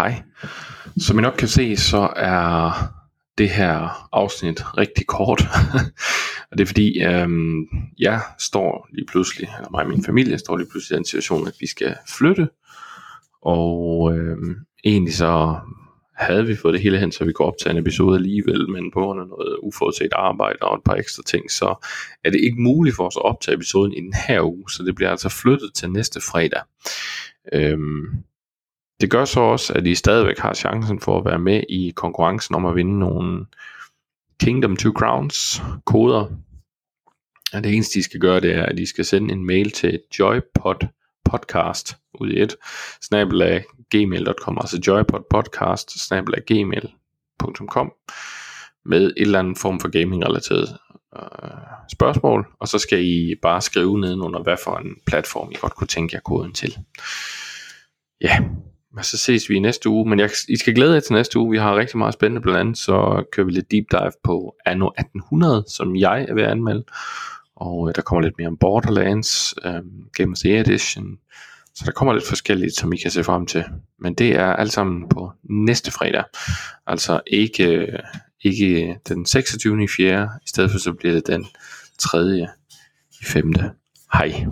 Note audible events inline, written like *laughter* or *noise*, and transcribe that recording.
Hej. Som I nok kan se, så er det her afsnit rigtig kort. *laughs* og det er fordi, øhm, jeg står lige pludselig, eller mig og min familie står lige pludselig i den situation, at vi skal flytte. Og øhm, egentlig så havde vi fået det hele hen, så vi kunne optage en episode alligevel, men på grund af noget uforudset arbejde og et par ekstra ting, så er det ikke muligt for os at optage episoden i den her uge, så det bliver altså flyttet til næste fredag. Øhm, det gør så også, at I stadigvæk har chancen for at være med i konkurrencen om at vinde nogle Kingdom 2 Crowns koder. Og det eneste, I skal gøre, det er, at I skal sende en mail til joypod podcast ud i et, gmail.com, altså joypodpodcast, gmail.com, med et eller andet form for gaming-relateret øh, spørgsmål, og så skal I bare skrive nedenunder, hvad for en platform I godt kunne tænke jer koden til. Ja, og så ses vi i næste uge, men jeg, I skal glæde jer til næste uge, vi har rigtig meget spændende, blandt andet så kører vi lidt deep dive på Anno 1800, som jeg er ved at anmelde, og øh, der kommer lidt mere om Borderlands, øh, Game of the Edition, så der kommer lidt forskelligt, som I kan se frem til. Men det er alt sammen på næste fredag. Altså ikke, øh, ikke den 26. i 4. I stedet for så bliver det den 3. i 5. Hej.